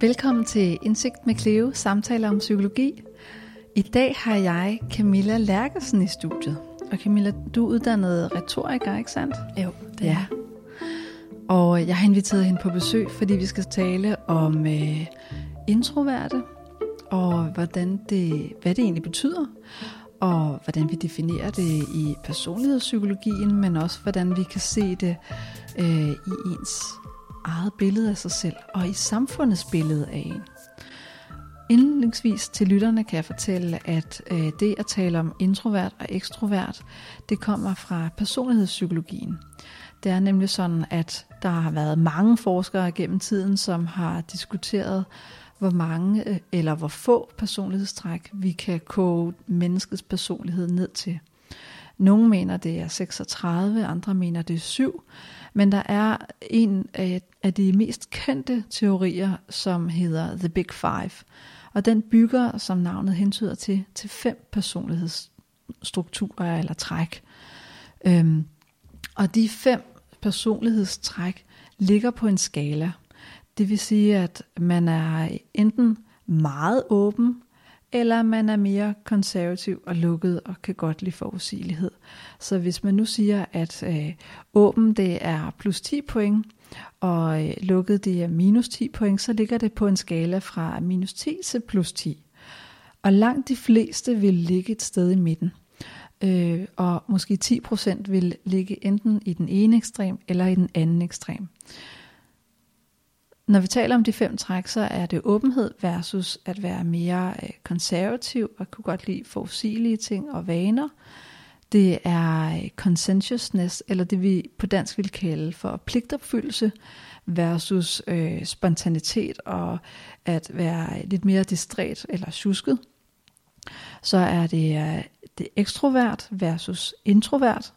Velkommen til Indsigt med Cleo, samtaler om psykologi. I dag har jeg Camilla Lærkesen i studiet. Og Camilla, du er uddannet retoriker, ikke sandt? Jo, det ja. Og jeg har inviteret hende på besøg, fordi vi skal tale om øh, introverte, og hvordan det, hvad det egentlig betyder, og hvordan vi definerer det i personlighedspsykologien, men også hvordan vi kan se det øh, i ens eget billede af sig selv, og i samfundets billede af en. Indledningsvis til lytterne kan jeg fortælle, at øh, det at tale om introvert og ekstrovert, det kommer fra personlighedspsykologien. Det er nemlig sådan, at der har været mange forskere gennem tiden, som har diskuteret, hvor mange øh, eller hvor få personlighedstræk vi kan koge menneskets personlighed ned til. Nogle mener, det er 36, andre mener, det er 7. Men der er en af de mest kendte teorier, som hedder The Big Five. Og den bygger, som navnet hentyder til, til fem personlighedsstrukturer eller træk. Øhm, og de fem personlighedstræk ligger på en skala. Det vil sige, at man er enten meget åben, eller man er mere konservativ og lukket og kan godt lide forudsigelighed. Så hvis man nu siger, at øh, åben det er plus 10 point, og øh, lukket det er minus 10 point, så ligger det på en skala fra minus 10 til plus 10. Og langt de fleste vil ligge et sted i midten. Øh, og måske 10% vil ligge enten i den ene ekstrem eller i den anden ekstrem. Når vi taler om de fem træk, så er det åbenhed versus at være mere øh, konservativ og kunne godt lide forudsigelige ting og vaner. Det er øh, conscientiousness, eller det vi på dansk vil kalde for pligtopfyldelse, versus øh, spontanitet og at være lidt mere distræt eller tjusket. Så er det, øh, det ekstrovert versus introvert,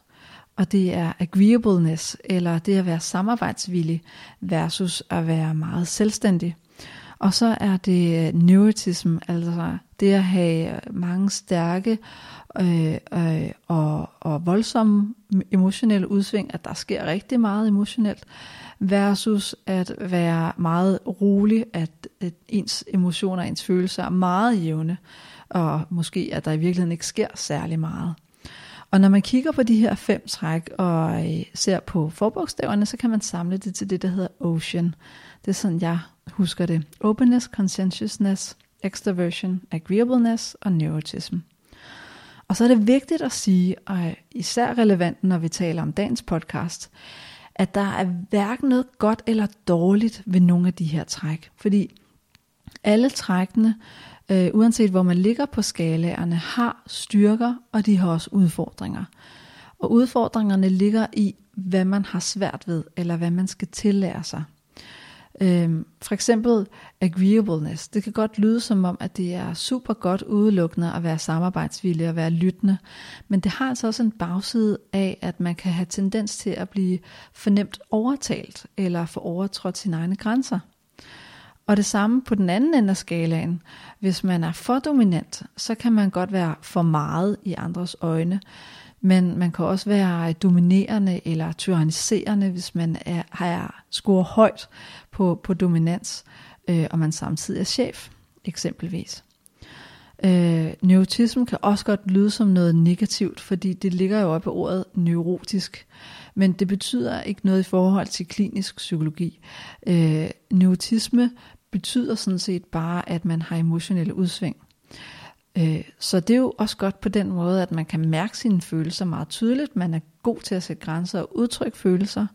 og det er agreeableness, eller det at være samarbejdsvillig versus at være meget selvstændig. Og så er det øh, neurotism, altså det at have mange stærke øh, øh, og, og voldsomme emotionelle udsving, at der sker rigtig meget emotionelt, versus at være meget rolig, at, at ens emotioner og ens følelser er meget jævne, og måske at der i virkeligheden ikke sker særlig meget. Og når man kigger på de her fem træk og øh, ser på forbogstaverne, så kan man samle det til det, der hedder Ocean. Det er sådan, jeg husker det. Openness, conscientiousness, extroversion, agreeableness og neurotism. Og så er det vigtigt at sige, og især relevant, når vi taler om dagens podcast, at der er hverken noget godt eller dårligt ved nogle af de her træk. Fordi alle trækkene øh, uanset hvor man ligger på skalaerne, har styrker, og de har også udfordringer. Og udfordringerne ligger i, hvad man har svært ved, eller hvad man skal tillære sig. Øhm, for eksempel agreeableness. Det kan godt lyde som om, at det er super godt udelukkende at være samarbejdsvillig og være lyttende. Men det har altså også en bagside af, at man kan have tendens til at blive fornemt overtalt, eller få overtrådt sine egne grænser. Og det samme på den anden ende af skalaen. Hvis man er for dominant, så kan man godt være for meget i andres øjne. Men man kan også være dominerende eller tyranniserende, hvis man er, har score højt på, på dominans, øh, og man samtidig er chef, eksempelvis. Øh, neurotism kan også godt lyde som noget negativt, fordi det ligger jo oppe i ordet neurotisk. Men det betyder ikke noget i forhold til klinisk psykologi. Øh, neurotisme betyder sådan set bare, at man har emotionelle udsving. Øh, så det er jo også godt på den måde, at man kan mærke sine følelser meget tydeligt. Man er god til at sætte grænser og udtrykke følelser.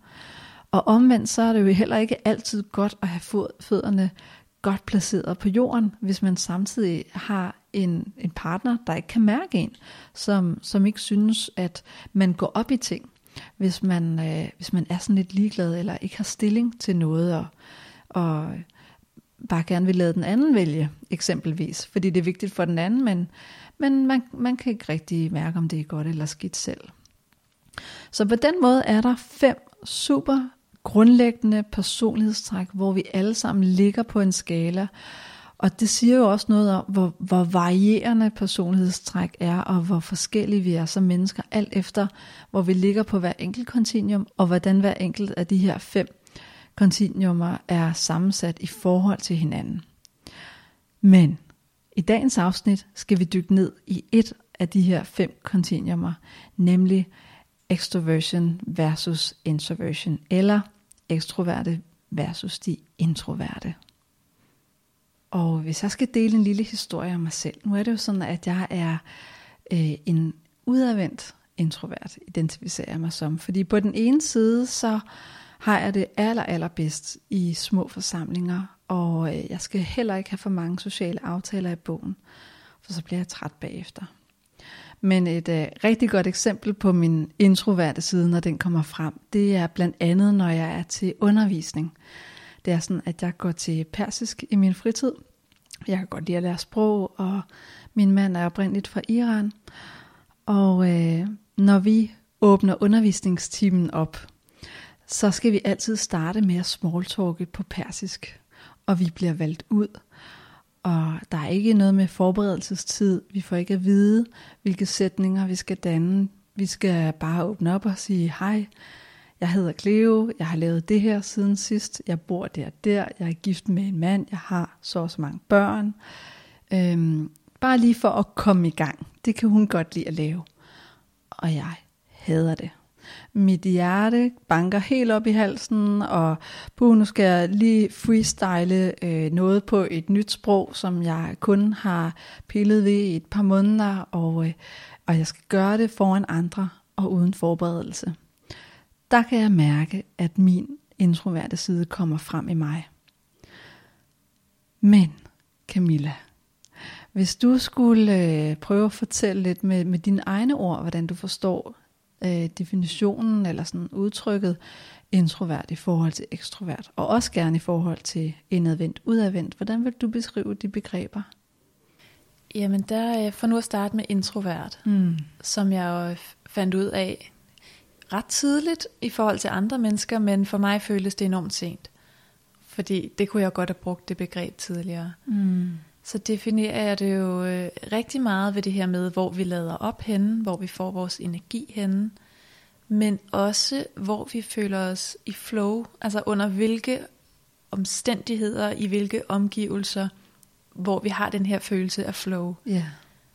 Og omvendt så er det jo heller ikke altid godt at have fødderne godt placeret på jorden, hvis man samtidig har en, en partner, der ikke kan mærke en, som, som ikke synes, at man går op i ting, hvis man, øh, hvis man er sådan lidt ligeglad, eller ikke har stilling til noget, og, og bare gerne vil lade den anden vælge, eksempelvis, fordi det er vigtigt for den anden, men, men man, man kan ikke rigtig mærke, om det er godt eller skidt selv. Så på den måde er der fem super grundlæggende personlighedstræk, hvor vi alle sammen ligger på en skala, og det siger jo også noget om, hvor, hvor varierende personlighedstræk er, og hvor forskellige vi er som mennesker, alt efter hvor vi ligger på hver enkelt kontinuum, og hvordan hver enkelt af de her fem kontinuumer er sammensat i forhold til hinanden. Men i dagens afsnit skal vi dykke ned i et af de her fem kontinuumer, nemlig extroversion versus introversion, eller ekstroverte versus de introverte. Og hvis jeg skal dele en lille historie om mig selv, nu er det jo sådan, at jeg er øh, en udadvendt introvert, identificerer jeg mig som. Fordi på den ene side, så har jeg det aller, allerbedst i små forsamlinger, og øh, jeg skal heller ikke have for mange sociale aftaler i bogen, for så bliver jeg træt bagefter. Men et øh, rigtig godt eksempel på min introverte side, når den kommer frem, det er blandt andet, når jeg er til undervisning. Det er sådan, at jeg går til persisk i min fritid. Jeg kan godt lide at lære sprog, og min mand er oprindeligt fra Iran. Og øh, når vi åbner undervisningstimen op, så skal vi altid starte med at smalltalke på persisk. Og vi bliver valgt ud. Og der er ikke noget med forberedelsestid. Vi får ikke at vide, hvilke sætninger vi skal danne. Vi skal bare åbne op og sige, hej, jeg hedder Cleo, jeg har lavet det her siden sidst, jeg bor der der, jeg er gift med en mand, jeg har så og så mange børn. Øhm, bare lige for at komme i gang. Det kan hun godt lide at lave. Og jeg hader det. Mit hjerte banker helt op i halsen, og puh, nu skal jeg lige freestyle øh, noget på et nyt sprog, som jeg kun har pillet ved i et par måneder, og, øh, og jeg skal gøre det foran andre og uden forberedelse der kan jeg mærke, at min introverte side kommer frem i mig. Men Camilla, hvis du skulle øh, prøve at fortælle lidt med, med dine egne ord, hvordan du forstår øh, definitionen eller sådan udtrykket introvert i forhold til ekstrovert, og også gerne i forhold til indadvendt, udadvendt, hvordan vil du beskrive de begreber? Jamen der, for nu at starte med introvert, mm. som jeg fandt ud af, ret tidligt i forhold til andre mennesker, men for mig føles det enormt sent. Fordi det kunne jeg godt have brugt det begreb tidligere. Mm. Så definerer jeg det jo øh, rigtig meget ved det her med, hvor vi lader op henne, hvor vi får vores energi henne, men også hvor vi føler os i flow, altså under hvilke omstændigheder, i hvilke omgivelser, hvor vi har den her følelse af flow. Yeah.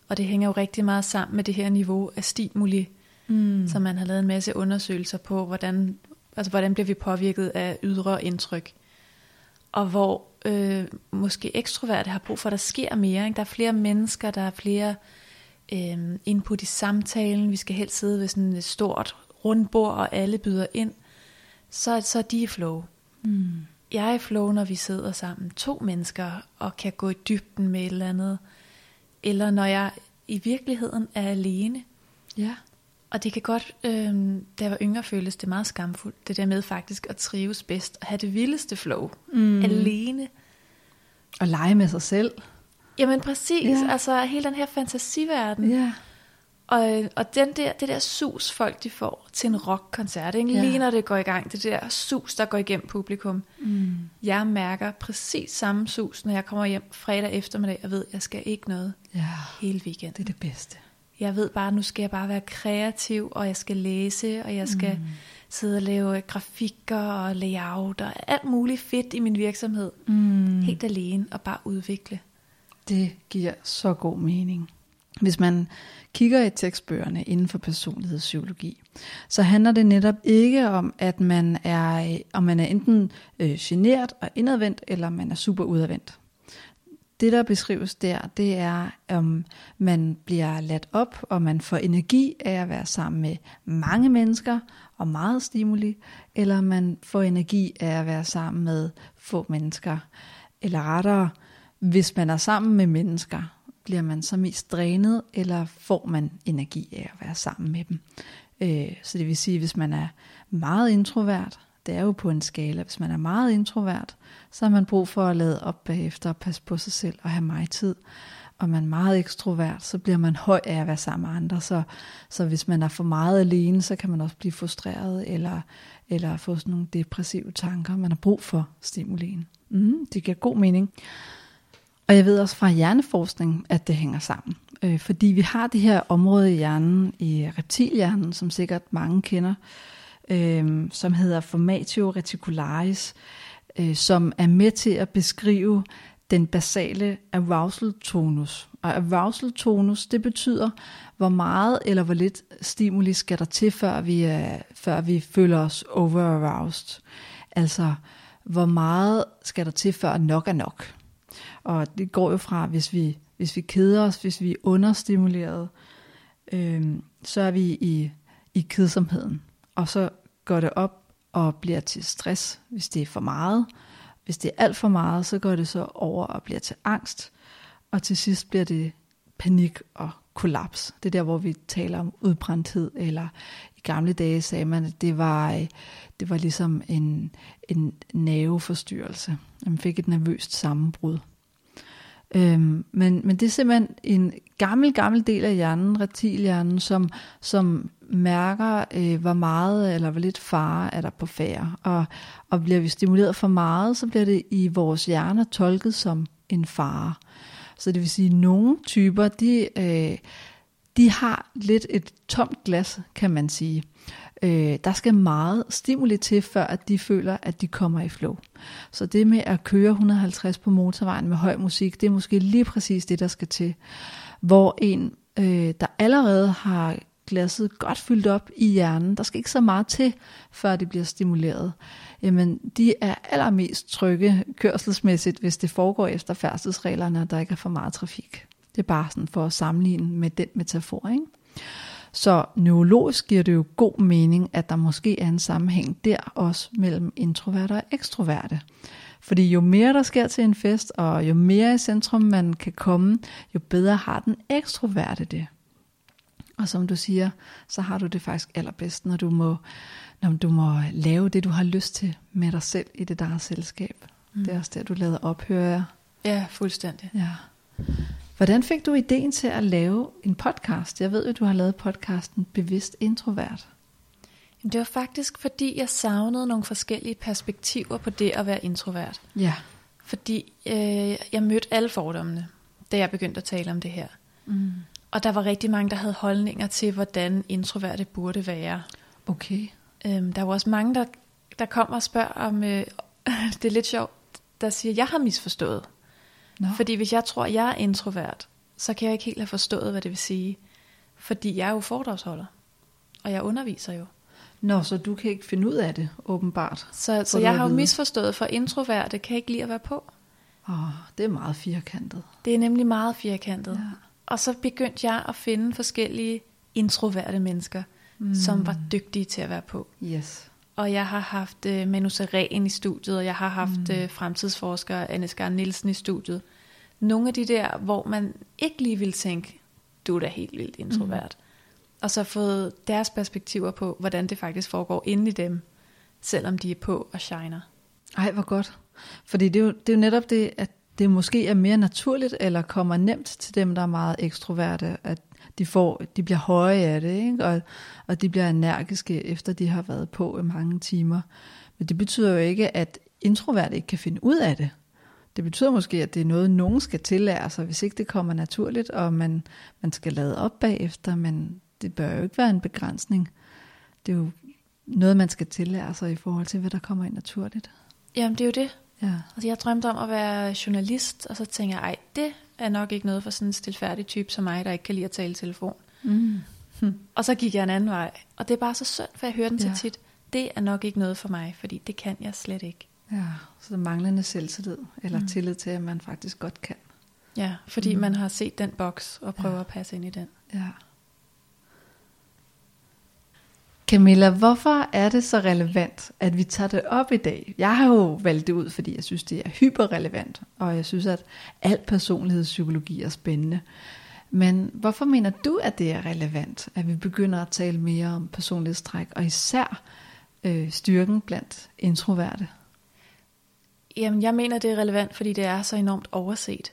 Og det hænger jo rigtig meget sammen med det her niveau af stimuli, Mm. Så man har lavet en masse undersøgelser på, hvordan, altså, hvordan bliver vi påvirket af ydre indtryk. Og hvor øh, måske ekstroverte har brug for, at der sker mere. Ikke? Der er flere mennesker, der er flere øh, input i samtalen. Vi skal helst sidde ved sådan et stort rundbord, og alle byder ind. Så, så er de i flow. Mm. Jeg er i flow, når vi sidder sammen to mennesker, og kan gå i dybden med et eller andet. Eller når jeg i virkeligheden er alene. Ja. Og det kan godt, øh, da jeg var yngre, føles det meget skamfuldt, det der med faktisk at trives bedst, og have det vildeste flow, mm. alene. Og lege med sig selv. Jamen præcis, ja. altså hele den her fantasiverden. Ja. Og, og den der, det der sus, folk de får til en rockkoncert, ikke? Ja. lige når det går i gang, det der sus, der går igennem publikum. Mm. Jeg mærker præcis samme sus, når jeg kommer hjem fredag eftermiddag, og ved, at jeg skal ikke noget ja. hele weekenden. Det er det bedste. Jeg ved bare, at nu skal jeg bare være kreativ, og jeg skal læse, og jeg skal mm. sidde og lave grafikker og layout og alt muligt fedt i min virksomhed. Mm. Helt alene og bare udvikle. Det giver så god mening. Hvis man kigger i tekstbøgerne inden for personlighedspsykologi, så handler det netop ikke om, at man er, om man er enten øh, generet og indadvendt, eller man er super udadvendt det, der beskrives der, det er, om man bliver ladt op, og man får energi af at være sammen med mange mennesker og meget stimuli, eller man får energi af at være sammen med få mennesker. Eller rettere, hvis man er sammen med mennesker, bliver man så mest drænet, eller får man energi af at være sammen med dem. Øh, så det vil sige, hvis man er meget introvert, det er jo på en skala. Hvis man er meget introvert, så har man brug for at lade op bagefter og passe på sig selv og have mig tid. Og man er meget ekstrovert, så bliver man høj af at være sammen med andre. Så, så hvis man er for meget alene, så kan man også blive frustreret eller, eller få sådan nogle depressive tanker. Man har brug for stimulien. Mm, det giver god mening. Og jeg ved også fra hjerneforskning, at det hænger sammen. Øh, fordi vi har det her område i hjernen, i reptilhjernen, som sikkert mange kender, øh, Øh, som hedder Formatio Reticularis, øh, som er med til at beskrive den basale arousal tonus. Og arousal tonus, det betyder, hvor meget eller hvor lidt stimuli skal der til, før vi, er, før vi føler os over-aroused. Altså, hvor meget skal der til, før nok er nok. Og det går jo fra, hvis vi, hvis vi keder os, hvis vi er understimuleret, øh, så er vi i, i kedsomheden. Og så går det op og bliver til stress, hvis det er for meget. Hvis det er alt for meget, så går det så over og bliver til angst. Og til sidst bliver det panik og kollaps. Det er der, hvor vi taler om udbrændthed, eller i gamle dage sagde man, at det var, øh, det var ligesom en, en nerveforstyrrelse. Man fik et nervøst sammenbrud. Øhm, men, men det er simpelthen en gammel, gammel del af hjernen, reptilhjernen, som, som mærker, øh, hvor meget eller hvor lidt fare er der på færre. Og, og bliver vi stimuleret for meget, så bliver det i vores hjerne tolket som en fare. Så det vil sige, at nogle typer, de, øh, de har lidt et tomt glas, kan man sige. Øh, der skal meget stimuli til, før at de føler, at de kommer i flow. Så det med at køre 150 på motorvejen med høj musik, det er måske lige præcis det, der skal til. Hvor en, øh, der allerede har glasset godt fyldt op i hjernen, der skal ikke så meget til, før det bliver stimuleret. Jamen, de er allermest trygge kørselsmæssigt, hvis det foregår efter færdselsreglerne, og der ikke er for meget trafik. Det er bare sådan for at sammenligne med den metafor, ikke? Så neurologisk giver det jo god mening, at der måske er en sammenhæng der også mellem introverte og ekstroverte. Fordi jo mere der sker til en fest, og jo mere i centrum man kan komme, jo bedre har den ekstroverte det. Og som du siger, så har du det faktisk allerbedst, når du må, når du må lave det, du har lyst til med dig selv i det der selskab. Mm. Det er også der, du lader ophøre. Ja, fuldstændig. Ja. Hvordan fik du ideen til at lave en podcast? Jeg ved jo, du har lavet podcasten Bevidst Introvert. Jamen, det var faktisk, fordi jeg savnede nogle forskellige perspektiver på det at være introvert. Ja. Fordi øh, jeg mødte alle fordommene, da jeg begyndte at tale om det her. Mm. Og der var rigtig mange, der havde holdninger til, hvordan introverte burde være. Okay. Øhm, der var også mange, der, der kommer og spørger om, øh, det er lidt sjovt, der siger, jeg har misforstået. No. Fordi hvis jeg tror, jeg er introvert, så kan jeg ikke helt have forstået, hvad det vil sige. Fordi jeg er jo foredragsholder, og jeg underviser jo. Nå, så du kan ikke finde ud af det, åbenbart. Så, så jeg har jo misforstået, for introverte kan ikke lide at være på. Åh, oh, det er meget firkantet. Det er nemlig meget firkantet. Ja. Og så begyndte jeg at finde forskellige introverte mennesker, mm. som var dygtige til at være på. Yes. Og jeg har haft uh, Manu Seren i studiet, og jeg har haft mm. uh, fremtidsforsker Anne Skar Nielsen i studiet. Nogle af de der, hvor man ikke lige vil tænke, du er da helt vildt introvert. Mm. Og så fået deres perspektiver på, hvordan det faktisk foregår inde i dem, selvom de er på og shiner. Ej, hvor godt. Fordi det er, jo, det er jo netop det, at det måske er mere naturligt, eller kommer nemt til dem, der er meget ekstroverte, at de, får, de bliver høje af det, ikke? Og, og de bliver energiske, efter de har været på i mange timer. Men det betyder jo ikke, at introverte ikke kan finde ud af det. Det betyder måske, at det er noget, nogen skal tillære sig, hvis ikke det kommer naturligt, og man, man skal lade op bagefter, men det bør jo ikke være en begrænsning. Det er jo noget, man skal tillære sig i forhold til, hvad der kommer ind naturligt. Jamen, det er jo det. Ja. Altså, jeg drømte om at være journalist, og så tænker jeg, ej, det er nok ikke noget for sådan en stilfærdig type som mig, der ikke kan lide at tale telefon. Mm. Hm. Og så gik jeg en anden vej. Og det er bare så synd, for jeg hører den ja. så tit. Det er nok ikke noget for mig, fordi det kan jeg slet ikke. Ja, så manglende selvtillid, eller mm. tillid til, at man faktisk godt kan. Ja, fordi mm. man har set den boks og prøver ja. at passe ind i den. Ja. Camilla, hvorfor er det så relevant, at vi tager det op i dag? Jeg har jo valgt det ud, fordi jeg synes, det er hyperrelevant, og jeg synes, at al personlighedspsykologi er spændende. Men hvorfor mener du, at det er relevant, at vi begynder at tale mere om personlighedstræk, og især øh, styrken blandt introverte? Jamen, jeg mener, det er relevant, fordi det er så enormt overset.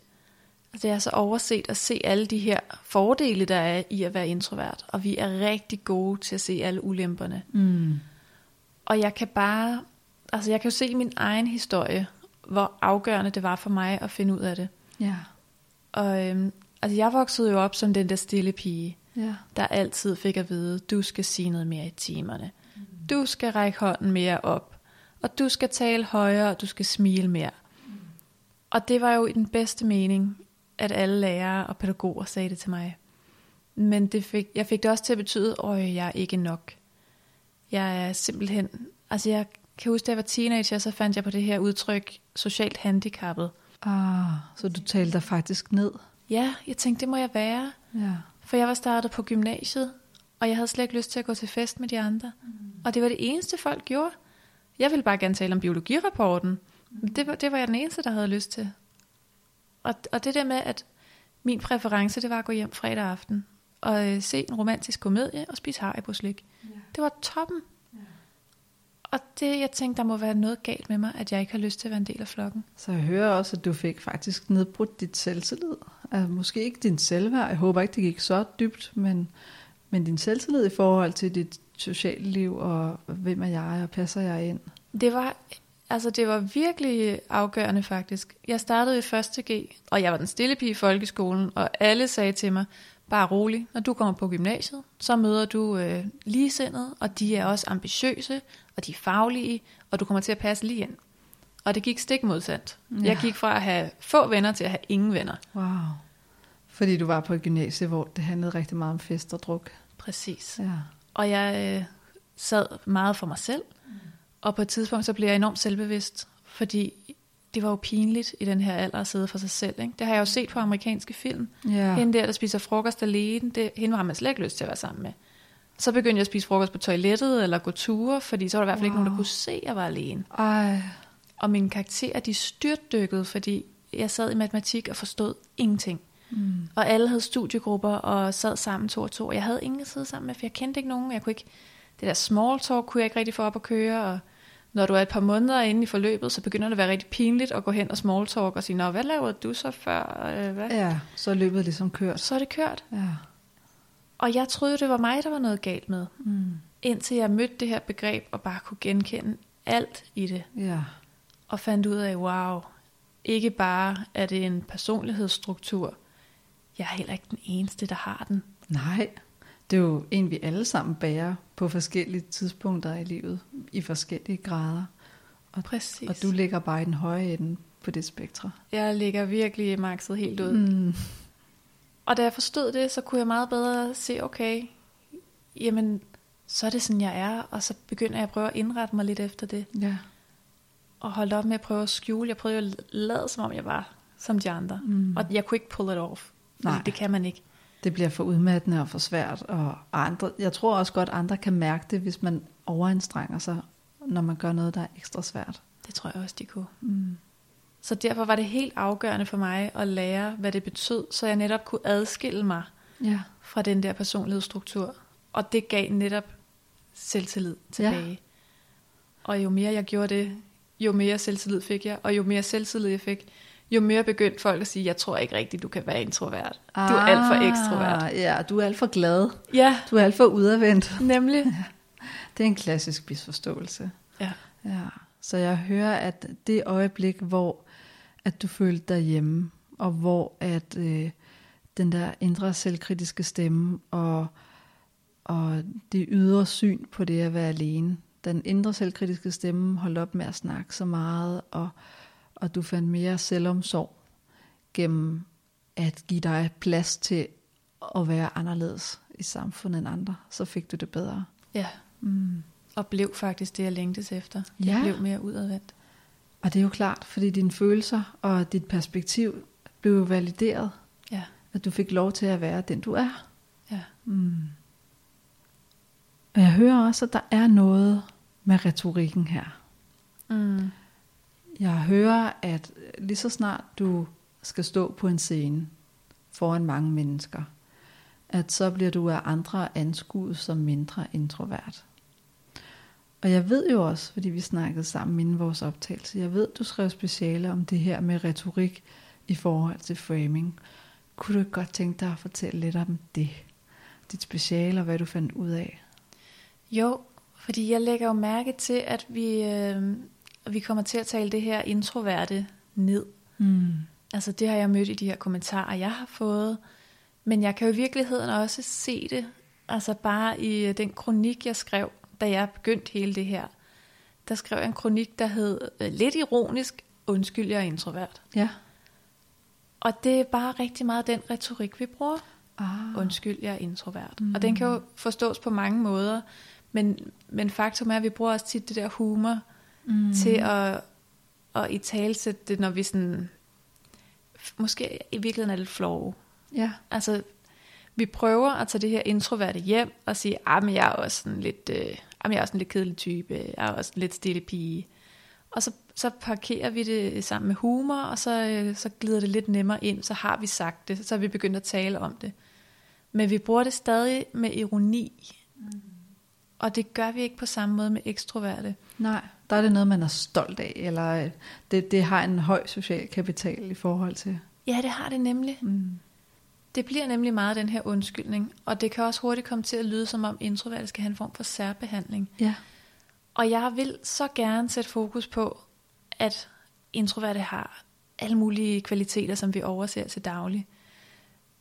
Det er så overset at se alle de her fordele, der er i at være introvert. Og vi er rigtig gode til at se alle ulemperne. Mm. Og jeg kan bare, altså jeg kan jo se min egen historie, hvor afgørende det var for mig at finde ud af det. Ja. Og øhm, altså jeg voksede jo op som den der stille pige, ja. der altid fik at vide, du skal sige noget mere i timerne. du skal række hånden mere op, og du skal tale højere, og du skal smile mere. Og det var jo i den bedste mening, at alle lærere og pædagoger sagde det til mig. Men det fik, jeg fik det også til at betyde, at jeg er ikke nok. Jeg er simpelthen, altså jeg kan huske, da jeg var teenager, så fandt jeg på det her udtryk, socialt handicappet. Ah, så du talte dig faktisk ned? Ja, jeg tænkte, det må jeg være. Ja. For jeg var startet på gymnasiet, og jeg havde slet ikke lyst til at gå til fest med de andre. Mm. Og det var det eneste, folk gjorde. Jeg ville bare gerne tale om biologirapporten. Mm. Det, var, det var jeg den eneste, der havde lyst til. Og, og det der med, at min præference, det var at gå hjem fredag aften og øh, se en romantisk komedie og spise haribo slik. Ja. Det var toppen. Ja. Og det, jeg tænkte, der må være noget galt med mig, at jeg ikke har lyst til at være en del af flokken. Så jeg hører også, at du fik faktisk nedbrudt dit selvtillid. Altså, måske ikke din selvværd. Jeg håber ikke, det gik så dybt, men, men din selvtillid i forhold til dit sociale liv, og hvem er jeg, og passer jeg ind? Det var, altså det var virkelig afgørende faktisk. Jeg startede i 1. G, og jeg var den stille pige i folkeskolen, og alle sagde til mig, bare rolig, når du kommer på gymnasiet, så møder du øh, ligesindede, og de er også ambitiøse, og de er faglige, og du kommer til at passe lige ind. Og det gik stik modsat. Ja. Jeg gik fra at have få venner til at have ingen venner. Wow. Fordi du var på et gymnasie, hvor det handlede rigtig meget om fest og druk. Præcis. Ja. Og jeg øh, sad meget for mig selv, mm. Og på et tidspunkt så blev jeg enormt selvbevidst, fordi det var jo pinligt i den her alder at sidde for sig selv. Ikke? Det har jeg jo set på amerikanske film. Yeah. Hende der, der spiser frokost alene, det, hende har man slet ikke lyst til at være sammen med. Så begyndte jeg at spise frokost på toilettet, eller gå ture, fordi så var der i hvert fald wow. ikke nogen, der kunne se, at jeg var alene. Ej. Og mine karakterer, de styrtdykkede, fordi jeg sad i matematik og forstod ingenting. Mm. Og alle havde studiegrupper og sad sammen to og to. Og jeg havde ingen at sidde sammen med, for jeg kendte ikke nogen. Jeg kunne ikke, det der small talk kunne jeg ikke rigtig få op at køre, og når du er et par måneder inde i forløbet, så begynder det at være rigtig pinligt at gå hen og small talk og sige, Nå, hvad lavede du så før? Øh, hvad? Ja, så er løbet ligesom kørt. Så er det kørt. Ja. Og jeg troede, det var mig, der var noget galt med. Mm. Indtil jeg mødte det her begreb og bare kunne genkende alt i det. Ja. Og fandt ud af, wow, ikke bare er det en personlighedsstruktur, jeg er heller ikke den eneste, der har den. Nej, det er jo en, vi alle sammen bærer på forskellige tidspunkter i livet, i forskellige grader. Og, Præcis. Og du ligger bare i den høje ende på det spektre. Jeg ligger virkelig makset helt ud. Mm. Og da jeg forstod det, så kunne jeg meget bedre se, okay, jamen, så er det sådan, jeg er, og så begynder jeg at prøve at indrette mig lidt efter det. Ja. Og holde op med at prøve at skjule. Jeg prøvede at lade, som om jeg var som de andre. Mm. Og jeg kunne ikke pull it off. Nej. Det kan man ikke det bliver for udmattende og for svært. Og andre, jeg tror også godt, andre kan mærke det, hvis man overanstrenger sig, når man gør noget, der er ekstra svært. Det tror jeg også, de kunne. Mm. Så derfor var det helt afgørende for mig at lære, hvad det betød, så jeg netop kunne adskille mig ja. fra den der personlighedsstruktur. Og det gav netop selvtillid tilbage. Ja. Og jo mere jeg gjorde det, jo mere selvtillid fik jeg, og jo mere selvtillid jeg fik, jo mere begyndte folk at sige, jeg tror ikke rigtigt, du kan være introvert. Ah, du er alt for ekstrovert. Ja, du er alt for glad. Ja. Du er alt for udadvendt. Nemlig. Ja. Det er en klassisk misforståelse. Ja. ja. Så jeg hører, at det øjeblik, hvor at du følte dig hjemme, og hvor at øh, den der indre selvkritiske stemme, og, og det ydre syn på det at være alene, den indre selvkritiske stemme holdt op med at snakke så meget, og og du fandt mere selvomsorg gennem at give dig plads til at være anderledes i samfundet end andre, så fik du det bedre. Ja, mm. og blev faktisk det, jeg længtes efter. Jeg ja. blev mere udadvendt. Og det er jo klart, fordi dine følelser og dit perspektiv blev valideret. Ja. At du fik lov til at være den, du er. Ja. Mm. Og jeg hører også, at der er noget med retorikken her. Mm. Jeg hører, at lige så snart du skal stå på en scene foran mange mennesker, at så bliver du af andre anskuet som mindre introvert. Og jeg ved jo også, fordi vi snakkede sammen inden vores optagelse, jeg ved, du skrev speciale om det her med retorik i forhold til framing. Kunne du ikke godt tænke dig at fortælle lidt om det? Dit speciale og hvad du fandt ud af? Jo, fordi jeg lægger jo mærke til, at vi, øh, vi kommer til at tale det her introverte ned. Mm. Altså det har jeg mødt i de her kommentarer, jeg har fået. Men jeg kan jo i virkeligheden også se det, altså bare i den kronik, jeg skrev da jeg begyndte hele det her, der skrev jeg en kronik, der hed øh, lidt ironisk, undskyld, jeg er introvert. Ja. Og det er bare rigtig meget den retorik, vi bruger. Ah. Undskyld, jeg er introvert. Mm. Og den kan jo forstås på mange måder, men, men faktum er, at vi bruger også tit det der humor mm. til at, at i talsætte det, når vi sådan, måske i virkeligheden er lidt flove. Ja. Altså, vi prøver at tage det her introverte hjem og sige, ah, men jeg er også sådan lidt, øh, ah, jeg er også en lidt kedelig type, jeg er også en lidt stille pige. Og så, så parkerer vi det sammen med humor, og så, øh, så glider det lidt nemmere ind, så har vi sagt det, så er vi begyndt at tale om det. Men vi bruger det stadig med ironi, mm. og det gør vi ikke på samme måde med ekstroverte. Nej, der er det noget, man er stolt af, eller øh, det, det har en høj social kapital i forhold til. Ja, det har det nemlig. Mm. Det bliver nemlig meget den her undskyldning, og det kan også hurtigt komme til at lyde som om introverte skal have en form for særbehandling. Ja. Og jeg vil så gerne sætte fokus på, at introverte har alle mulige kvaliteter, som vi overser til daglig.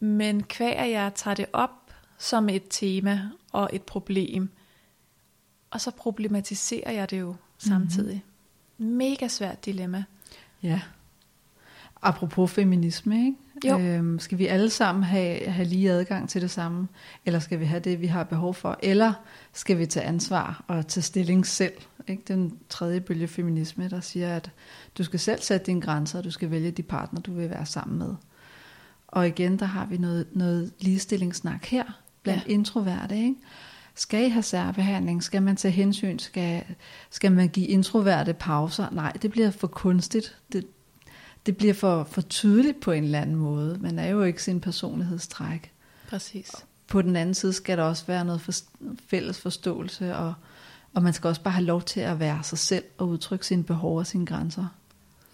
Men at jeg tager det op som et tema og et problem, og så problematiserer jeg det jo samtidig. Mm-hmm. Mega svært dilemma. Ja. Apropos feminisme, ikke? Jo. Øhm, skal vi alle sammen have, have lige adgang til det samme? Eller skal vi have det, vi har behov for? Eller skal vi tage ansvar og tage stilling selv? Ikke? Den tredje bølge feminisme, der siger, at du skal selv sætte dine grænser, og du skal vælge de partner, du vil være sammen med. Og igen, der har vi noget, noget ligestillingssnak her, blandt ja. introverte. Ikke? Skal I have særbehandling? Skal man tage hensyn? Skal, skal man give introverte pauser? Nej, det bliver for kunstigt. Det, det bliver for, for tydeligt på en eller anden måde. Man er jo ikke sin personlighedstræk. Præcis. På den anden side skal der også være noget for, fælles forståelse, og, og man skal også bare have lov til at være sig selv og udtrykke sine behov og sine grænser.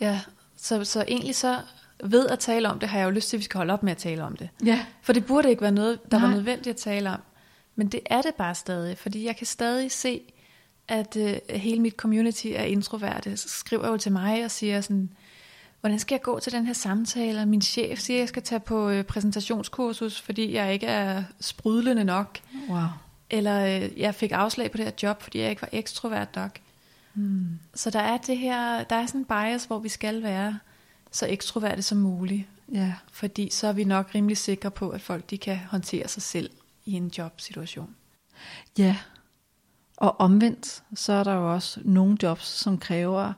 Ja, så, så egentlig så ved at tale om det, har jeg jo lyst til, at vi skal holde op med at tale om det. Ja. For det burde ikke være noget, der Nej. var nødvendigt at tale om. Men det er det bare stadig, fordi jeg kan stadig se, at øh, hele mit community er introverte. Så skriver jo til mig og siger sådan, hvordan skal jeg gå til den her samtale? Og min chef siger, at jeg skal tage på øh, præsentationskursus, fordi jeg ikke er sprudlende nok. Wow. Eller øh, jeg fik afslag på det her job, fordi jeg ikke var ekstrovert nok. Hmm. Så der er det her, der er sådan en bias, hvor vi skal være så ekstroverte som muligt. Ja. Fordi så er vi nok rimelig sikre på, at folk de kan håndtere sig selv i en jobsituation. Ja, og omvendt, så er der jo også nogle jobs, som kræver,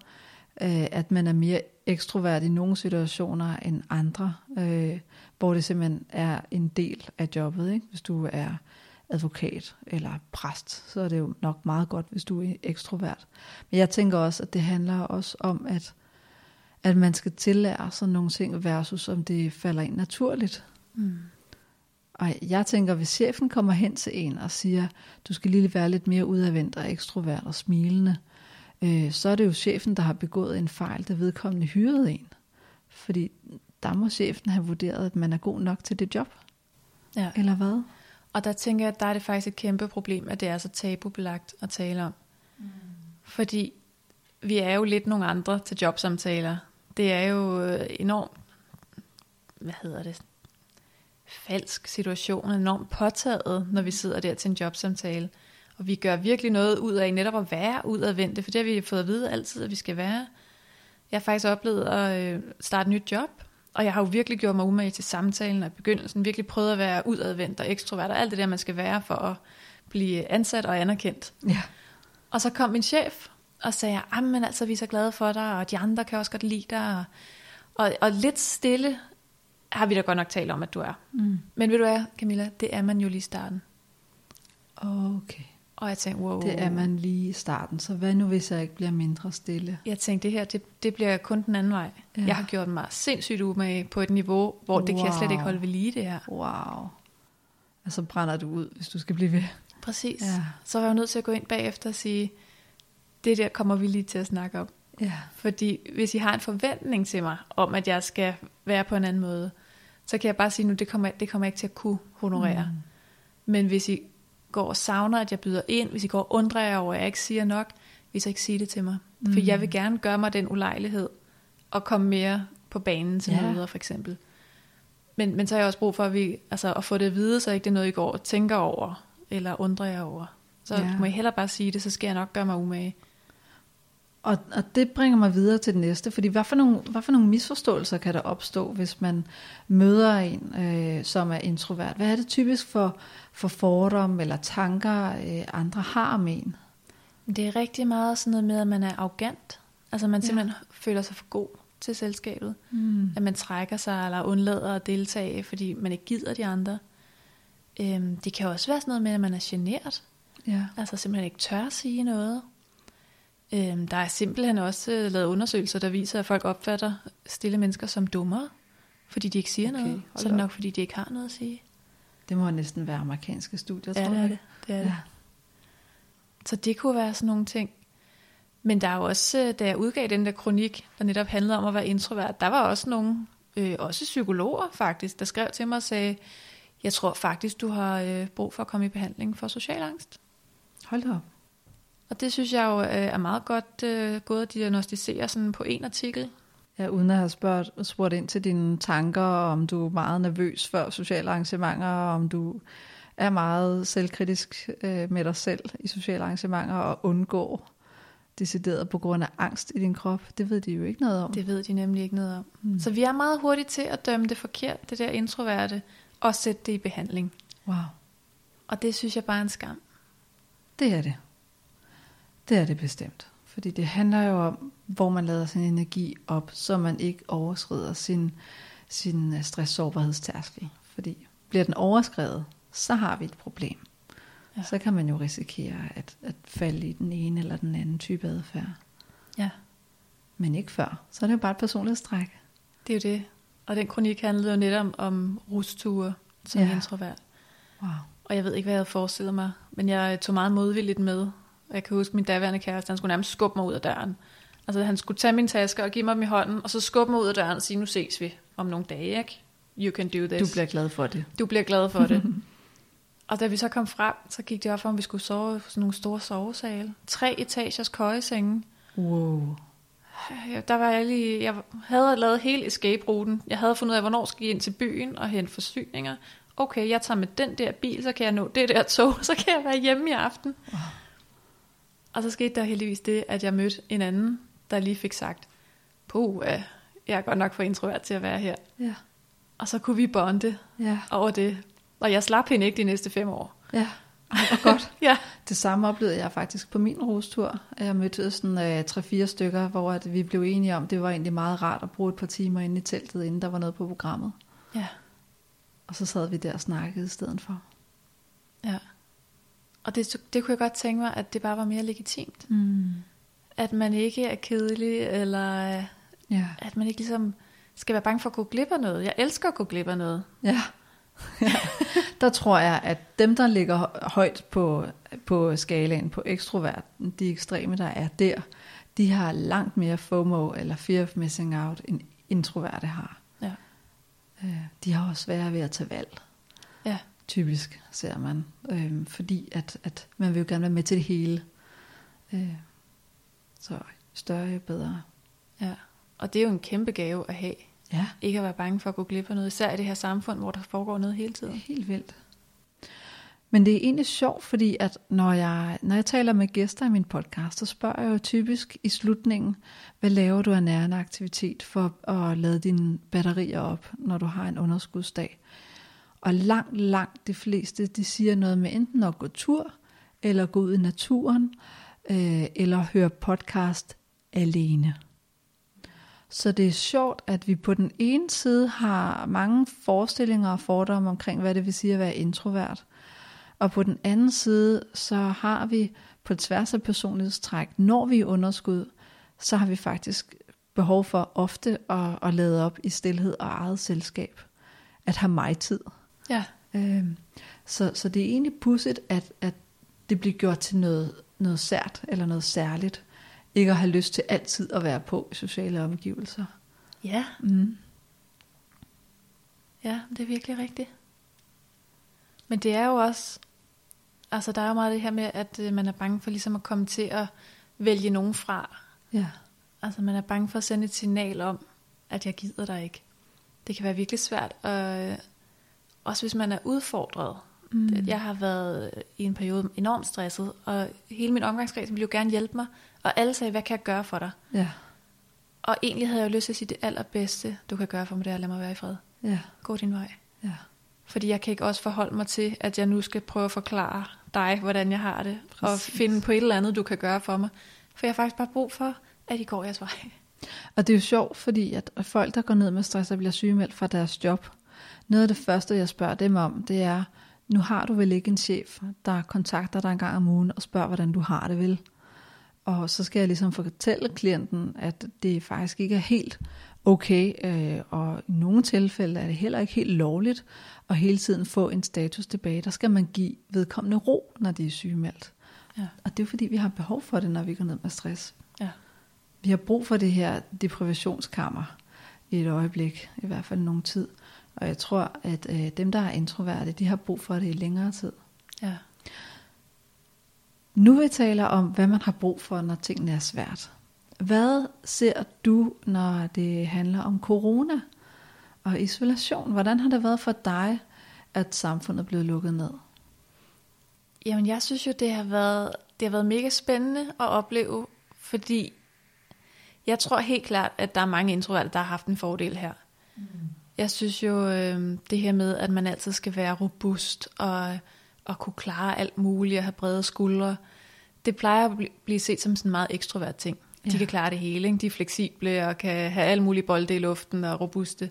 øh, at man er mere ekstrovert i nogle situationer end andre, øh, hvor det simpelthen er en del af jobbet. Ikke? Hvis du er advokat eller præst, så er det jo nok meget godt, hvis du er ekstrovert. Men jeg tænker også, at det handler også om, at, at man skal tillære sådan nogle ting, versus om det falder ind naturligt. Mm. Og jeg tænker, hvis chefen kommer hen til en og siger, du skal lige være lidt mere udadvendt og ekstrovert og smilende, øh, så er det jo chefen, der har begået en fejl, der vedkommende hyrede en. Fordi der må chefen have vurderet, at man er god nok til det job. Ja. Eller hvad? Og der tænker jeg, at der er det faktisk et kæmpe problem, at det er så tabubelagt at tale om. Mm. Fordi vi er jo lidt nogle andre til jobsamtaler. Det er jo øh, enormt, hvad hedder det, falsk situation, enormt påtaget, når vi sidder der til en jobsamtale. Og vi gør virkelig noget ud af netop at være udadvendte, for det har vi fået at vide altid, at vi skal være. Jeg har faktisk oplevet at øh, starte et nyt job, og jeg har jo virkelig gjort mig umage til samtalen og i begyndelsen, virkelig prøvet at være udadvendt og ekstrovert, og alt det der, man skal være for at blive ansat og anerkendt. Ja. Og så kom min chef og sagde, men altså, vi er så glade for dig, og de andre kan også godt lide dig. Og, og, og lidt stille har vi da godt nok talt om, at du er. Mm. Men ved du hvad, Camilla, det er man jo lige i starten. Okay. Og jeg tænkte, wow. Det er man lige i starten, så hvad nu hvis jeg ikke bliver mindre stille? Jeg tænkte, det her, det, det bliver kun den anden vej. Ja. Jeg har gjort mig sindssygt umage på et niveau, hvor det kan jeg slet ikke holde ved lige, det her. Wow. Og så brænder du ud, hvis du skal blive ved. Præcis. Ja. Så var jeg nødt til at gå ind bagefter og sige, det der kommer vi lige til at snakke om. Ja. Fordi hvis I har en forventning til mig, om at jeg skal være på en anden måde, så kan jeg bare sige nu, det kommer, det kommer jeg ikke til at kunne honorere. Mm. Men hvis I går og savner, at jeg byder ind, hvis I går og undrer jer over, at jeg ikke siger nok, vil I ikke sige det til mig. Mm. For jeg vil gerne gøre mig den ulejlighed, og komme mere på banen til Ja. møder, for eksempel. Men, men så har jeg også brug for at, vi, altså, at få det at vide, så ikke det er noget, I går og tænker over, eller undrer jer over. Så ja. må jeg hellere bare sige det, så skal jeg nok gøre mig umage. Og, og det bringer mig videre til det næste, fordi hvad for, nogle, hvad for nogle misforståelser kan der opstå, hvis man møder en, øh, som er introvert? Hvad er det typisk for, for fordomme eller tanker, øh, andre har om en? Det er rigtig meget sådan noget med, at man er arrogant. Altså man Ja. simpelthen føler sig for god til selskabet. Mm. At man trækker sig eller undlader at deltage, fordi man ikke gider de andre. Øhm, det kan også være sådan noget med, at man er genert. Ja. Altså simpelthen ikke tør at sige noget. Øhm, der er simpelthen også øh, lavet undersøgelser, der viser, at folk opfatter stille mennesker som dummere, fordi de ikke siger Okay, noget. Så nok, fordi de ikke har noget at sige. Det må næsten være amerikanske studier, Ja, tror jeg. det. det, er det. Ja. Så det kunne være sådan nogle ting. Men der er jo også, øh, da jeg udgav den der kronik, der netop handlede om at være introvert, der var også nogle, øh, også psykologer faktisk, der skrev til mig og sagde, jeg tror faktisk, du har øh, brug for at komme i behandling for social angst. Hold da op. Og det synes jeg jo øh, er meget godt øh, gået at diagnostisere sådan på en artikel. Ja, uden at have spurgt, spurgt ind til dine tanker, om du er meget nervøs før sociale arrangementer, og om du er meget selvkritisk øh, med dig selv i sociale arrangementer, og undgår decideret på grund af angst i din krop. Det ved de jo ikke noget om. Det ved de nemlig ikke noget om. Mm. Så vi er meget hurtige til at dømme det forkert, det der introverte, og sætte det i behandling. Wow, Og det synes jeg bare er en skam. det er det. Det er det bestemt. Fordi det handler jo om, hvor man lader sin energi op, så man ikke overskrider sin, sin øh, stress-sårbarhedstærskel. Fordi bliver den overskrevet, så har vi et problem. Ja. Så kan man jo risikere at, at falde i den ene eller den anden type adfærd. Ja, Men ikke før. Så er det jo bare et personlighedstræk. det er jo det. Og den kronik handlede jo netop om, om rusture som Ja. ja. introvert. Wow. Og jeg ved ikke, hvad jeg havde forestillet mig, men jeg tog meget modvilligt med. Jeg kan huske, min daværende kæreste, han skulle nærmest skubbe mig ud af døren. Altså han skulle tage min taske og give mig dem i hånden, og så skubbe mig ud af døren og sige, nu ses vi om nogle dage, ikke? You can do this. Du bliver glad for det. du bliver glad for det. og da vi så kom frem, så gik det op for, om vi skulle sove på sådan nogle store sovesale. Tre etagers køjesenge. Wow. Ja, Der var jeg lige, jeg havde lavet hele escape-ruten. Jeg havde fundet ud af, hvornår skal jeg ind til byen og hente forsyninger. Okay, jeg tager med den der bil, så kan jeg nå det der tog, så kan jeg være hjemme i aften. Wow. Og så skete der heldigvis det, at jeg mødte en anden, der lige fik sagt, puh, jeg er godt nok for introvert til at være her. Ja. Og så kunne vi bonde Ja. over det. Og jeg slap hende ikke de næste fem år. Ja. Hvor godt. Ja, Det samme oplevede jeg faktisk på min rustur. Jeg mødte sådan øh, tre-fire stykker, hvor at vi blev enige om, det var egentlig meget rart at bruge et par timer inde i teltet, inden der var noget på programmet. ja, Og så sad vi der og snakkede i stedet for. ja. Og det, det kunne jeg godt tænke mig, at det bare var mere legitimt. Mm. At man ikke er kedelig, eller Ja. at man ikke ligesom skal være bange for at gå glip af noget. Jeg elsker at gå glip af noget. Ja. ja. Der tror jeg, at dem, der ligger højt på, på skalaen på ekstrovert, de ekstreme, der er der, de har langt mere FOMO eller fear of missing out, end introverte har. Ja. Øh, De har også svært ved at tage valg. Typisk ser man. Øhm, fordi at, at man vil jo gerne være med til det hele. Øh, så større jo bedre. ja. Og det er jo en kæmpe gave at have. Ja, Ikke at være bange for at gå glip af noget. Især i det her samfund, hvor der foregår noget hele tiden. helt vildt. Men det er egentlig sjovt, fordi at når jeg, når jeg taler med gæster i min podcast, så spørger jeg jo typisk i slutningen, hvad laver du af nærende aktivitet for at lade dine batterier op, når du har en underskudsdag? Og langt, langt de fleste, de siger noget med enten at gå tur, eller gå ud i naturen, øh, eller høre podcast alene. Så det er sjovt, at vi på den ene side har mange forestillinger og fordomme omkring, hvad det vil sige at være introvert. Og på den anden side, så har vi på tværs af personlighedstræk, når vi er i underskud, så har vi faktisk behov for ofte at, at lade op i stillhed og eget selskab. At have mig tid. Ja. Øhm, så, så det er egentlig pudsigt, at, at det bliver gjort til noget, noget sært eller noget særligt. Ikke at have lyst til altid at være på i sociale omgivelser. Ja, Mm. ja, det er virkelig rigtigt. Men det er jo også, altså der er jo meget det her med, at øh, man er bange for ligesom at komme til at vælge nogen fra. Ja. Altså man er bange for at sende et signal om, at jeg gider dig ikke. Det kan være virkelig svært, og øh, også hvis man er udfordret, Mm. Jeg har været i en periode enormt stresset, og hele min omgangskreds ville jo gerne hjælpe mig, og alle sagde, hvad kan jeg gøre for dig? Ja. Og egentlig havde jeg jo lyst til at sige, det allerbedste, du kan gøre for mig, det er at lade mig være i fred. Ja. Gå din vej. Ja. Fordi jeg kan ikke også forholde mig til, at jeg nu skal prøve at forklare dig, hvordan jeg har det, Præcis. og finde på et eller andet, du kan gøre for mig. For jeg har faktisk bare brug for, at I går jeres vej. Og det er jo sjovt, fordi at folk, der går ned med stress og bliver sygemeldt fra deres job, noget af det første, jeg spørger dem om, det er, nu har du vel ikke en chef, der kontakter dig en gang om ugen og spørger, hvordan du har det vel. Og så skal jeg ligesom fortælle klienten, at det faktisk ikke er helt okay, øh, og i nogle tilfælde er det heller ikke helt lovligt at hele tiden få en status tilbage. Der skal man give vedkommende ro, når de er sygemeldt. Ja. Og det er fordi, vi har behov for det, når vi går ned med stress. Ja. Vi har brug for det her deprivationskammer i et øjeblik, i hvert fald nogen tid. Og jeg tror, at øh, dem, der er introverte, de har brug for det i længere tid. Ja. Nu vi taler om, hvad man har brug for, når tingene er svært. Hvad ser du, når det handler om corona og isolation? Hvordan har det været for dig, at samfundet er blevet lukket ned? Jamen, jeg synes jo, det har været, det har været mega spændende at opleve, fordi jeg tror helt klart, at der er mange introverte, der har haft en fordel her. Mm. Jeg synes jo, øh, det her med, at man altid skal være robust og, og kunne klare alt muligt og have brede skuldre, det plejer at blive set som sådan en meget ekstrovert ting. De ja. kan klare det hele, ikke? de er fleksible og kan have alle mulige bolde i luften og robuste.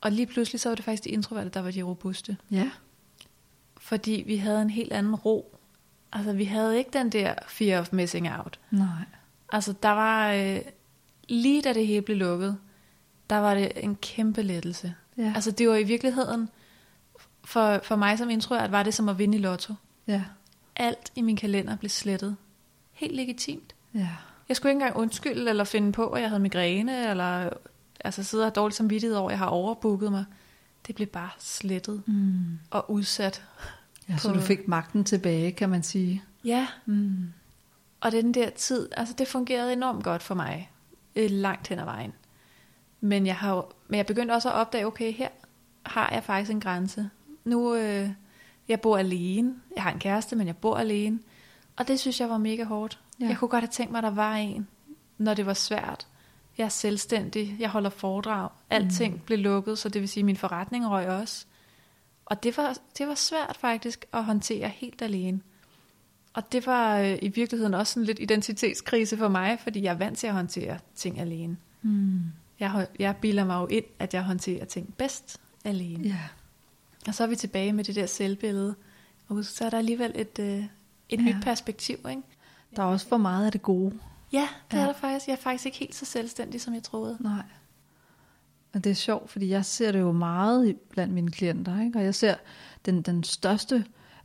Og lige pludselig så var det faktisk de introverte, der var de robuste. Ja. Fordi vi havde en helt anden ro. Altså vi havde ikke den der fear of missing out. Nej. Altså der var, øh, lige da det hele blev lukket, der var det en kæmpe lettelse. Ja. Altså det var i virkeligheden, for, for mig som introvert, var det som at vinde i lotto. Ja. Alt i min kalender blev slettet. Helt legitimt. Ja. Jeg skulle ikke engang undskylde eller finde på, at jeg havde migræne, eller altså sidde og dårligt samvittighed over, at jeg har overbooket mig. Det blev bare slettet Mm. og udsat. Ja, så på- du fik magten tilbage, kan man sige. Ja, Mm. og den der tid, altså det fungerede enormt godt for mig, øh, langt hen ad vejen. Men jeg har men jeg begyndte også at opdage, okay, her har jeg faktisk en grænse. Nu, øh, jeg bor alene. Jeg har en kæreste, men jeg bor alene. Og det synes jeg var mega hårdt. Ja. Jeg kunne godt have tænkt mig, at der var en, når det var svært. Jeg er selvstændig, jeg holder foredrag. Alting mm. blev lukket, så det vil sige, at min forretning røg også. Og det var, det var svært faktisk at håndtere helt alene. Og det var øh, i virkeligheden også sådan lidt identitetskrise for mig, fordi jeg er vant til at håndtere ting alene. Mm. Jeg, jeg bilder mig jo ind, at jeg håndterer ting bedst alene. Ja. Og så er vi tilbage med det der selvbillede. Og så er der alligevel et, øh, et Ja. nyt perspektiv, ikke? Der er også for meget af det gode. Ja, det Ja. er der faktisk. Jeg er faktisk ikke helt så selvstændig, som jeg troede. Nej. Og det er sjovt, fordi jeg ser det jo meget blandt mine klienter, ikke? og jeg ser den, den største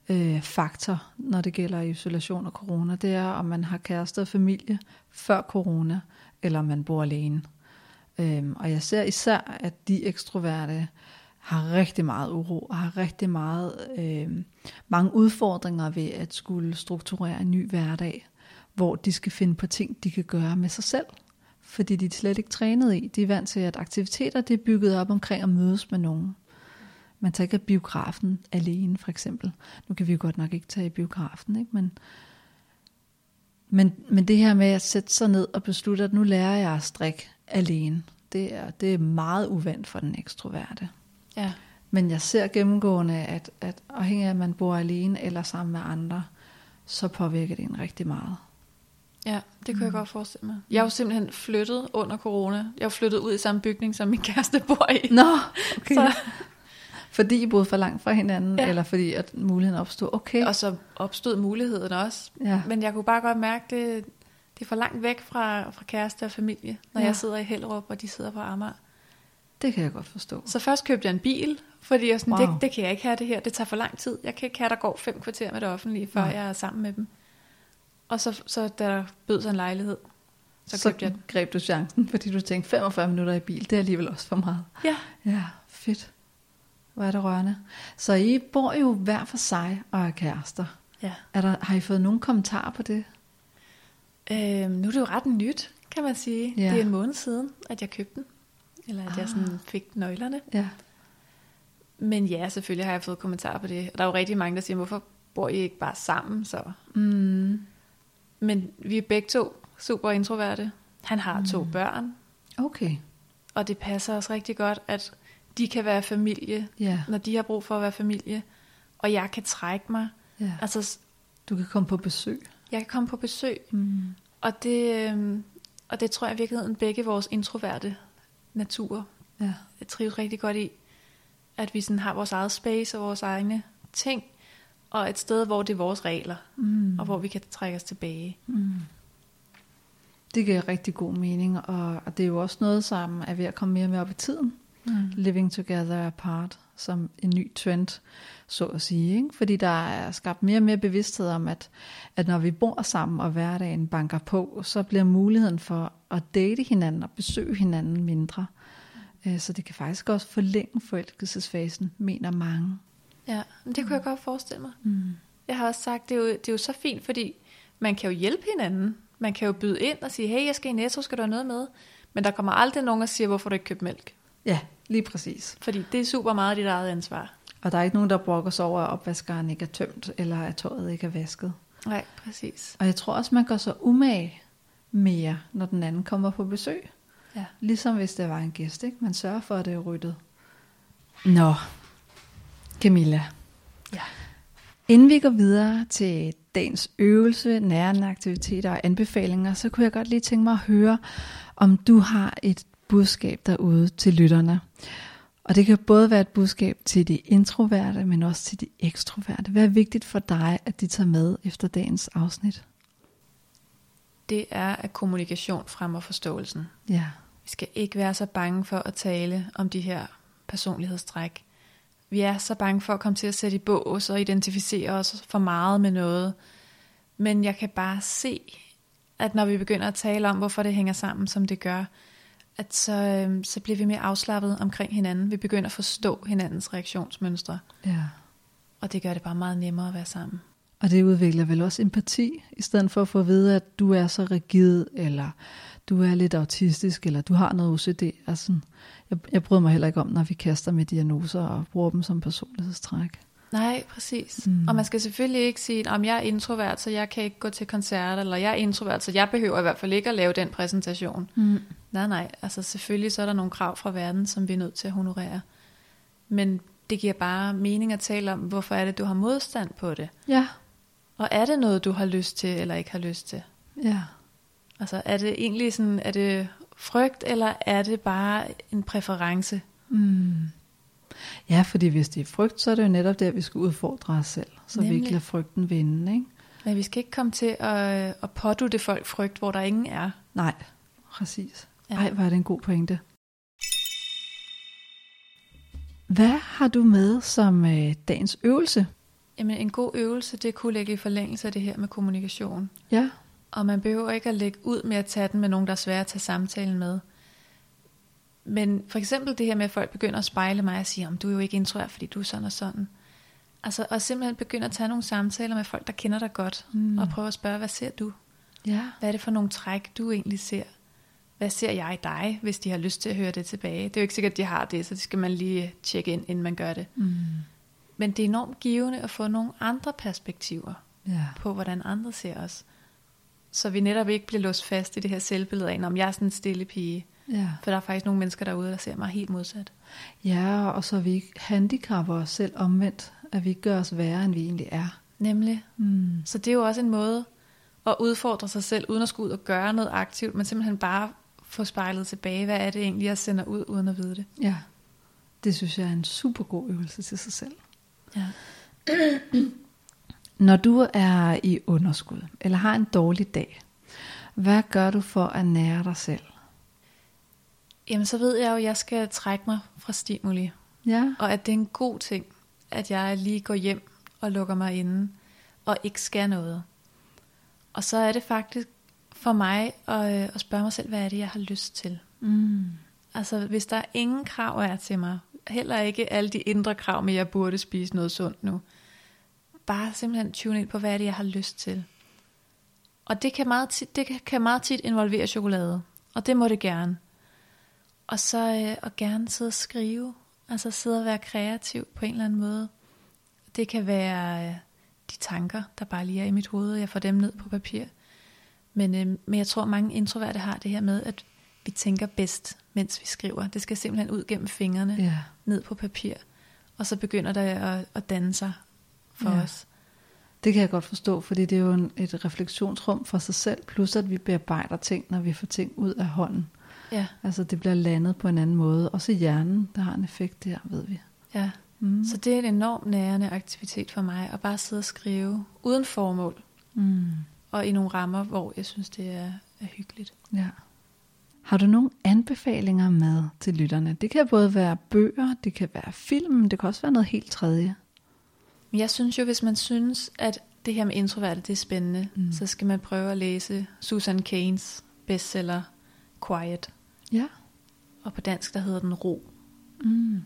øh, faktor, når det gælder isolation og corona, det er, om man har kæreste og familie før corona, eller om man bor alene. Øhm, og jeg ser især, at de ekstroverte har rigtig meget uro, og har rigtig meget, øh, mange udfordringer ved at skulle strukturere en ny hverdag, hvor de skal finde på ting, de kan gøre med sig selv fordi de er slet ikke trænet i. De er vant til, at aktiviteter det er bygget op omkring at mødes med nogen. Man tager ikke biografen alene, for eksempel. Nu kan vi jo godt nok ikke tage i biografen, ikke? Men, men, men det her med at sætte sig ned og beslutte, at nu lærer jeg at strikke alene, det er, det er meget uvandt for den ekstroverte. Ja. Men jeg ser gennemgående, at, at afhængig af, at man bor alene eller sammen med andre, så påvirker det en rigtig meget. Ja, det kunne mm. jeg godt forestille mig. Jeg er jo simpelthen flyttet under corona. Jeg er flyttet ud i samme bygning, som min kæreste bor i. Nå, okay. Så, Fordi I boede for langt fra hinanden, ja. Eller fordi at muligheden opstod. Okay. og så opstod muligheden også. Ja. Men jeg kunne bare godt mærke, det, det er for langt væk fra, fra kæreste og familie, når Ja. jeg sidder i Hellerup, og de sidder på Amager. Det kan jeg godt forstå. Så først købte jeg en bil, fordi jeg sådan, Wow. det, det kan jeg ikke have det her, det tager for lang tid. Jeg kan ikke have, der går fem kvarter med det offentlige, før Nej. jeg er sammen med dem. Og så, så der bød sig en lejlighed, så, Så jeg den. greb du chancen, fordi du tænkte 45 minutter i bil, det er alligevel også for meget. Ja, Ja, fedt. Hvor er det rørende. Så I bor jo hver for sig og er kærester. ja. Er der, har I fået nogle kommentarer på det? Øhm, nu er det jo ret nyt, kan man sige. Ja. Det er en måned siden, at jeg købte den. Eller at ah. jeg sådan fik nøglerne. Ja. Men ja, selvfølgelig har jeg fået kommentarer på det. Og der er jo rigtig mange, der siger, hvorfor bor I ikke bare sammen så? Mm. Men vi er begge to super introverte. Han har to børn, Okay. og det passer os rigtig godt, at de kan være familie, Ja. når de har brug for at være familie. Og jeg kan trække mig. ja. Altså, Du kan komme på besøg. jeg kan komme på besøg. Mm. Og det, øhm, og det tror jeg i virkeligheden begge vores introverte natur Ja. jeg trives rigtig godt i, at vi sådan har vores eget space og vores egne ting, og et sted, hvor det er vores regler, Mm. og hvor vi kan trække os tilbage. Mm. Det giver rigtig god mening, og, det er jo også noget, som er ved at komme mere mere op i tiden. Mm. Living together apart, som en ny trend, så at sige. Ikke? Fordi der er skabt mere og mere bevidsthed om, at, at når vi bor sammen, og hverdagen banker på, så bliver muligheden for at date hinanden og besøge hinanden mindre. Øh, Så det kan faktisk også forlænge forelskelsesfasen, mener mange. Ja, men det kunne jeg godt forestille mig. Mm. Jeg har også sagt, det er, jo, det er jo så fint, fordi man kan jo hjælpe hinanden. Man kan jo byde ind og sige, hey, jeg skal i Netto, skal du have noget med? Men der kommer aldrig nogen og siger, hvorfor du ikke købt mælk. Ja, lige præcis. Fordi det er super meget dit eget ansvar. Og der er ikke nogen, der brokker sig over, at opvaskeren ikke er tømt, eller at tøjet ikke er vasket. Nej, præcis. Og jeg tror også, man gør sig umage mere, når den anden kommer på besøg. Ja. Ligesom hvis det var en gæst, ikke? Man sørger for, at det er ryddet. Nå, Camilla. Ja. Inden vi går videre til dagens øvelse, nærende aktiviteter og anbefalinger, så kunne jeg godt lige tænke mig at høre, om du har et budskab derude til lytterne. Og det kan både være et budskab til de introverte, men også til de ekstroverte. Hvad er vigtigt for dig, at de tager med efter dagens afsnit? Det er, at kommunikation fremmer forståelsen. Ja. Vi skal ikke være så bange for at tale om de her personlighedstræk. Vi er så bange for at komme til at sætte i bås og identificere os for meget med noget. Men jeg kan bare se, at når vi begynder at tale om, hvorfor det hænger sammen, som det gør, at så, øhm, så bliver vi mere afslappet omkring hinanden. Vi begynder at forstå hinandens reaktionsmønstre, ja. og det gør det bare meget nemmere at være sammen. Og det udvikler vel også empati, i stedet for at få at vide, at du er så rigid, eller du er lidt autistisk, eller du har noget OCD. Altså, jeg, jeg bryder mig heller ikke om, når vi kaster med diagnoser og bruger dem som personlighedstræk. Nej, præcis. Mm. Og man skal selvfølgelig ikke sige, om jeg er introvert, så jeg kan ikke gå til koncert, eller jeg er introvert, så jeg behøver i hvert fald ikke at lave den præsentation. Mm. Nej, nej. Altså selvfølgelig så er der nogle krav fra verden, som vi er nødt til at honorere. Men det giver bare mening at tale om, hvorfor er det, du har modstand på det. Ja, Og er det noget, du har lyst til, eller ikke har lyst til? ja. Altså er det egentlig sådan, er det frygt, eller er det bare en præference? Mm. Ja, fordi hvis det er frygt, så er det jo netop der, vi skal udfordre os selv, så vi Nemlig. ikke lader frygten vinde. Ikke? Men vi skal ikke komme til at, at pådutte folk frygt, hvor der ingen er. Nej, præcis. Ja. Ej, er det en god pointe. Hvad har du med som øh, dagens øvelse? Jamen en god øvelse, det kunne ligge i forlængelse af det her med kommunikation. Ja, Og man behøver ikke at lægge ud med at tage den med nogen, der er svære at tage samtalen med. Men for eksempel det her med, at folk begynder at spejle mig og sige, om du er jo ikke introvert, fordi du er sådan og sådan. Altså, og simpelthen begynde at tage nogle samtaler med folk, der kender dig godt, Mm. mm. og prøve at spørge, hvad ser du? ja, Hvad er det for nogle træk, du egentlig ser? Hvad ser jeg i dig, hvis de har lyst til at høre det tilbage? Det er jo ikke sikkert, at de har det, så det skal man lige tjekke ind, inden man gør det. mm. Men det er enormt givende at få nogle andre perspektiver ja. på, hvordan andre ser os. Så vi netop ikke bliver låst fast i det her selvbillede af, om jeg er sådan en stille pige. Ja. For der er faktisk nogle mennesker derude, der ser mig helt modsat. Ja, og så vi ikke handicapper os selv omvendt, at vi ikke gør os værre, end vi egentlig er. Nemlig. Mm. Så det er jo også en måde at udfordre sig selv, uden at skulle ud og gøre noget aktivt, men simpelthen bare få spejlet tilbage, hvad er det egentlig, jeg sender ud, uden at vide det. Ja, det synes jeg er en super god øvelse til sig selv. Ja. Når du er i underskud, eller har en dårlig dag, hvad gør du for at nære dig selv? Jamen, så ved jeg jo, at jeg skal trække mig fra stimuli, Ja, og at det er en god ting, at jeg lige går hjem og lukker mig inde, og ikke skal noget. Og så er det faktisk for mig at, øh, at spørge mig selv, hvad er det, jeg har lyst til? mm. Altså, hvis der ingen krav er til mig, heller ikke alle de indre krav med, at jeg burde spise noget sundt nu. Bare simpelthen tune ind på, hvad er det, jeg har lyst til. Og det kan meget tit, det kan- kan meget tit involvere chokolade. Og det må det gerne. Og så øh, og gerne sidde og skrive. Altså sidde og være kreativ på en eller anden måde. Det kan være øh, de tanker, der bare lige er i mit hoved, og jeg får dem ned på papir. Men, øh, men jeg tror, mange introverte har det her med, at vi tænker bedst, mens vi skriver. Det skal simpelthen ud gennem fingrene, Ja. ned på papir. Og så begynder det at, at danne sig for Ja. os. Det kan jeg godt forstå, fordi det er jo en, et refleksionsrum for sig selv, plus at vi bearbejder ting, når vi får ting ud af hånden. Ja, Altså det bliver landet på en anden måde. Også hjernen, der har en effekt der, ved vi. ja. Mm. Så det er en enormt nærende aktivitet for mig, at bare sidde og skrive uden formål, Mm. og i nogle rammer, hvor jeg synes, det er, er hyggeligt. Ja. Har du nogle anbefalinger med til lytterne? Det kan både være bøger, det kan være film, det kan også være noget helt tredje. Jeg synes jo, hvis man synes, at det her med introverte, det er spændende, mm. så skal man prøve at læse Susan Keynes bestseller Quiet. Ja. Og på dansk, der hedder den Ro. Mm.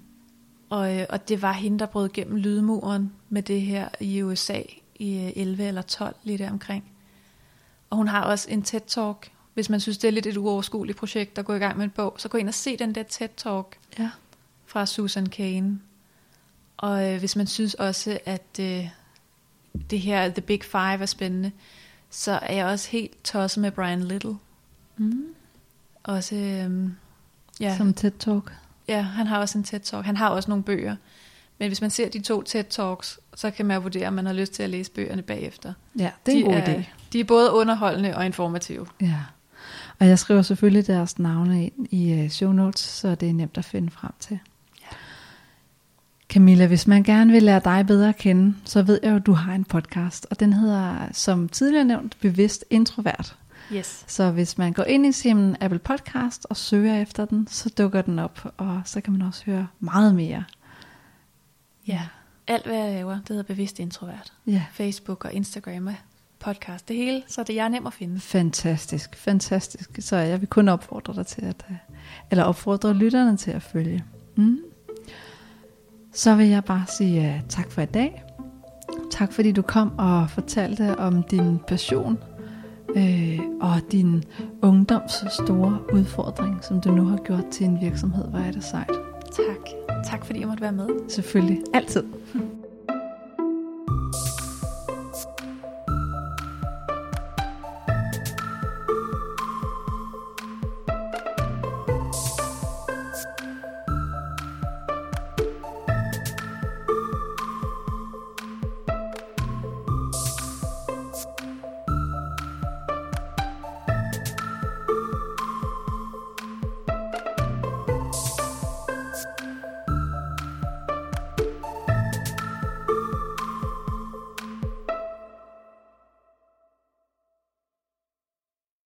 Og, øh, og det var hende, der brød gennem lydmuren med det her i USA i øh, 11 eller 12, lige der omkring. Og hun har også en TED-talk. Hvis man synes, det er lidt et uoverskueligt projekt at gå i gang med en bog, så gå ind og se den der TED-talk Ja. fra Susan Kane. Og øh, hvis man synes også, at øh, det her The Big Five er spændende, så er jeg også helt tosset med Brian Little. Mm. Også, øh, ja, Som TED Talk. ja, han har også en TED-talk. Han har også nogle bøger. Men hvis man ser de to TED-talks, så kan man vurdere, om man har lyst til at læse bøgerne bagefter. Ja, det er en de god er, idé. De er både underholdende og informative. Ja. Og jeg skriver selvfølgelig deres navne ind i øh, show notes, så det er nemt at finde frem til. Ja. Camilla, hvis man gerne vil lære dig bedre at kende, så ved jeg jo, at du har en podcast, og den hedder, som tidligere nævnt, Bevidst Introvert. Yes. Så hvis man går ind i sin Apple Podcast og søger efter den, så dukker den op, og så kan man også høre meget mere. Ja. Alt hvad jeg laver, det hedder Bevidst Introvert. Ja, Facebook og Instagram og podcast. Det hele, så det er jeg nem at finde. fantastisk, fantastisk. Så jeg vil kun opfordre dig til at, øh, eller opfordre lytterne til at følge. Mm. Så vil jeg bare sige uh, tak for i dag. Tak fordi du kom og fortalte om din passion øh, og din ungdoms store udfordring, som du nu har gjort til en virksomhed. Hvor er det sejt. Tak. Tak fordi jeg måtte være med. Selvfølgelig. Altid.